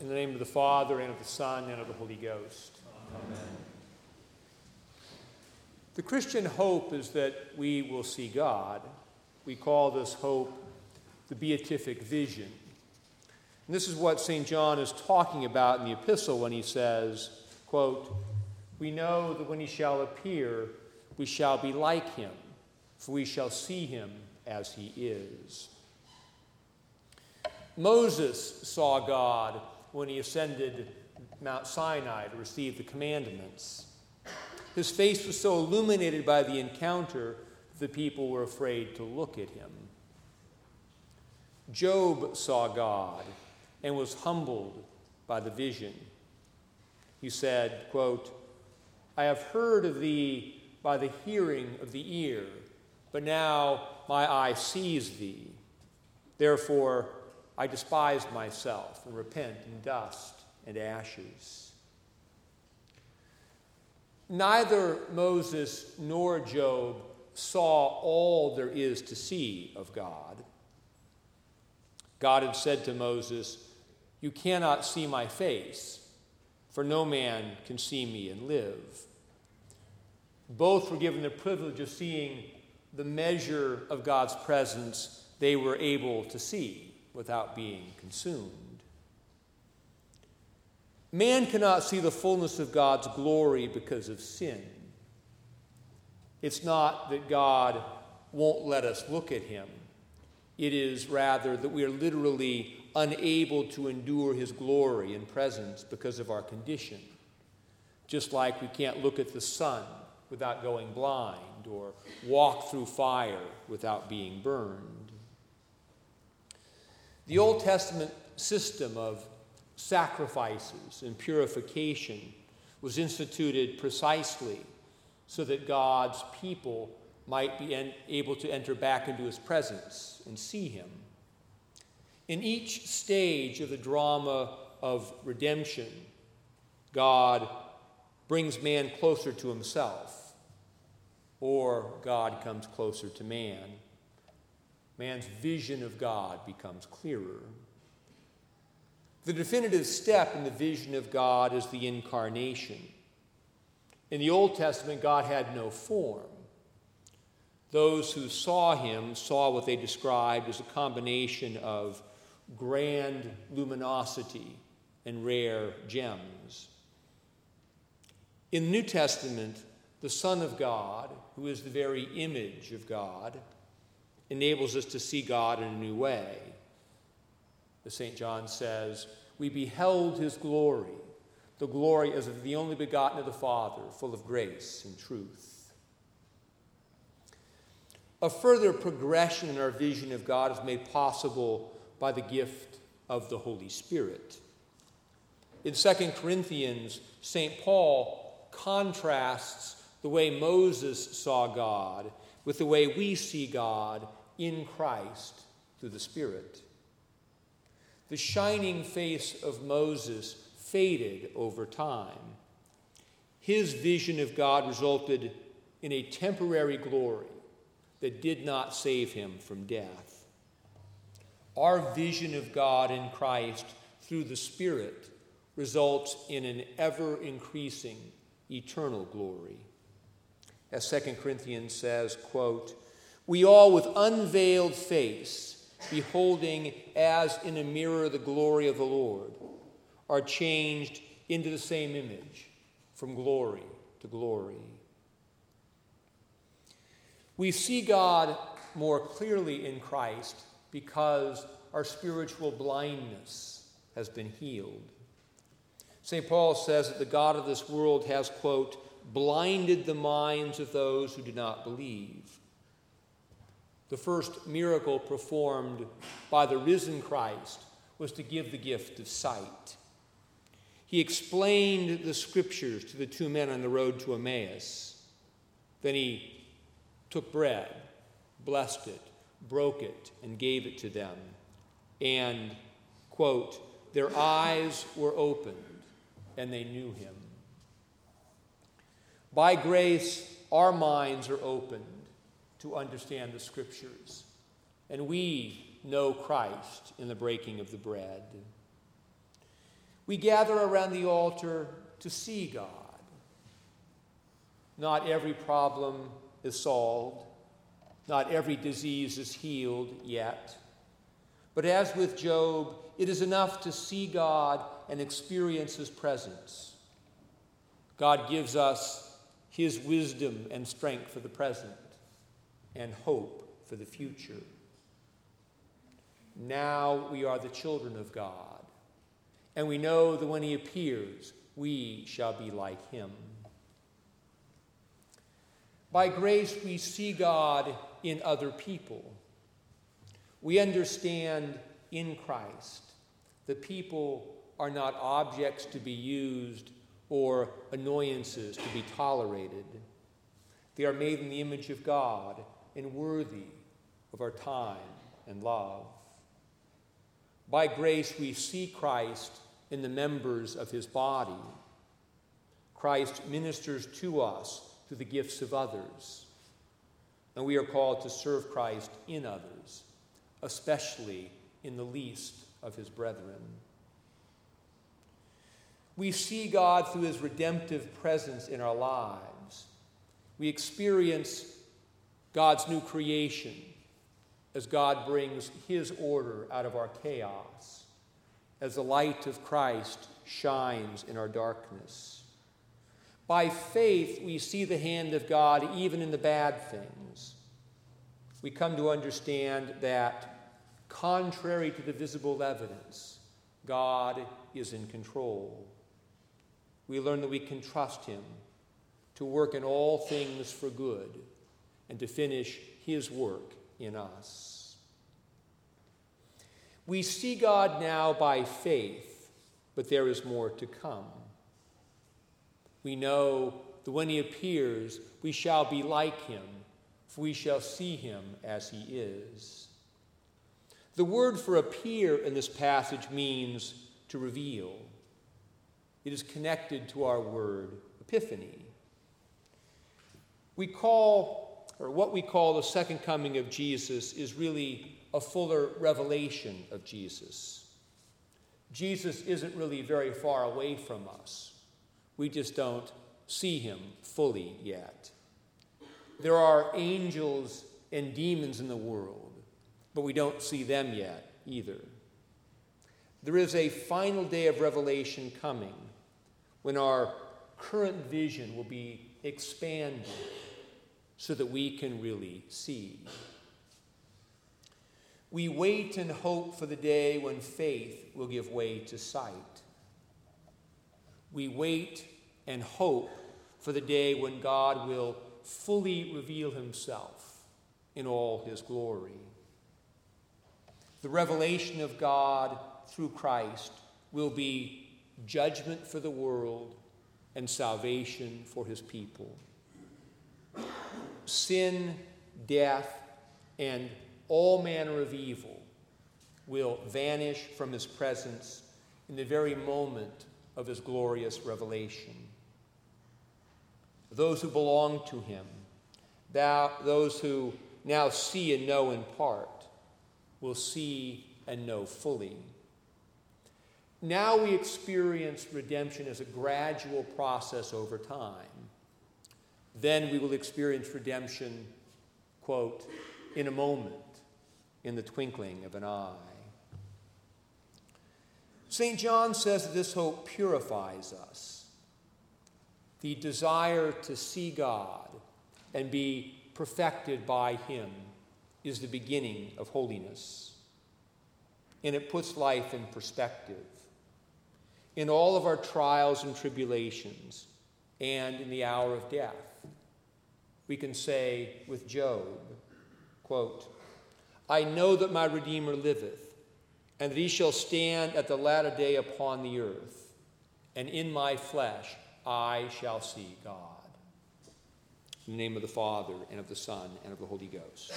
In the name of the Father, and of the Son, and of the Holy Ghost. Amen. The Christian hope is that we will see God. We call this hope the beatific vision. And this is what St. John is talking about in the epistle when he says, quote, We know that when he shall appear, we shall be like him, for we shall see him as he is. Moses saw God when he ascended Mount Sinai to receive the commandments. His face was so illuminated by the encounter, the people were afraid to look at him. Job saw God and was humbled by the vision. He said, quote, I have heard of thee by the hearing of the ear, but now my eye sees thee. Therefore, I despised myself and repent in dust and ashes. Neither Moses nor Job saw all there is to see of God. God had said to Moses, You cannot see my face, for no man can see me and live. Both were given the privilege of seeing the measure of God's presence they were able to see without being consumed. Man cannot see the fullness of God's glory because of sin. It's not that God won't let us look at him. It is rather that we are literally unable to endure his glory and presence because of our condition. Just like we can't look at the sun without going blind or walk through fire without being burned. The Old Testament system of sacrifices and purification was instituted precisely so that God's people might be en- able to enter back into his presence and see him. In each stage of the drama of redemption, God brings man closer to himself, or God comes closer to man man's vision of God becomes clearer. The definitive step in the vision of God is the incarnation. In the Old Testament, God had no form. Those who saw him saw what they described as a combination of grand luminosity and rare gems. In the New Testament, the Son of God, who is the very image of God, enables us to see God in a new way. As St. John says, we beheld his glory, the glory as of the only begotten of the Father, full of grace and truth. A further progression in our vision of God is made possible by the gift of the Holy Spirit. In 2 Corinthians, St. Paul contrasts the way Moses saw God with the way we see God in Christ through the Spirit. The shining face of Moses faded over time. His vision of God resulted in a temporary glory that did not save him from death. Our vision of God in Christ through the Spirit results in an ever increasing eternal glory. As 2 Corinthians says, quote, we all with unveiled face, beholding as in a mirror the glory of the Lord, are changed into the same image from glory to glory. We see God more clearly in Christ because our spiritual blindness has been healed. St. Paul says that the God of this world has, quote, blinded the minds of those who do not believe the first miracle performed by the risen Christ was to give the gift of sight. He explained the scriptures to the two men on the road to Emmaus. Then he took bread, blessed it, broke it, and gave it to them. And, quote, their eyes were opened and they knew him. By grace, our minds are opened to understand the scriptures. And we know Christ in the breaking of the bread. We gather around the altar to see God. Not every problem is solved, not every disease is healed yet. But as with Job, it is enough to see God and experience His presence. God gives us His wisdom and strength for the present and hope for the future. Now we are the children of God, and we know that when He appears, we shall be like Him. By grace, we see God in other people. We understand in Christ the people are not objects to be used or annoyances to be tolerated. They are made in the image of God and worthy of our time and love. By grace, we see Christ in the members of his body. Christ ministers to us through the gifts of others. And we are called to serve Christ in others, especially in the least of his brethren. We see God through his redemptive presence in our lives. We experience God's new creation as God brings his order out of our chaos, as the light of Christ shines in our darkness. By faith, we see the hand of God even in the bad things. We come to understand that, contrary to the visible evidence, God is in control. We learn that we can trust Him to work in all things for good and to finish His work in us. We see God now by faith, but there is more to come. We know that when he appears, we shall be like him, for we shall see him as he is. The word for appear in this passage means to reveal. It is connected to our word epiphany. We call, or what we call the second coming of Jesus, is really a fuller revelation of Jesus. Jesus isn't really very far away from us. We just don't see him fully yet. There are angels and demons in the world, but we don't see them yet either. There is a final day of revelation coming when our current vision will be expanded so that we can really see. We wait and hope for the day when faith will give way to sight. We wait and hope for the day when God will fully reveal himself in all his glory. The revelation of God through Christ will be judgment for the world and salvation for his people. Sin, death, and all manner of evil will vanish from his presence in the very moment of his glorious revelation. Those who belong to him, thou, those who now see and know in part, will see and know fully. Now we experience redemption as a gradual process over time. Then we will experience redemption, quote, in a moment, in the twinkling of an eye. St. John says that this hope purifies us. The desire to see God and be perfected by Him is the beginning of holiness. And it puts life in perspective. In all of our trials and tribulations, and in the hour of death, we can say with Job, quote, I know that my Redeemer liveth and that he shall stand at the latter day upon the earth, and in my flesh I shall see God. In the name of the Father, and of the Son, and of the Holy Ghost.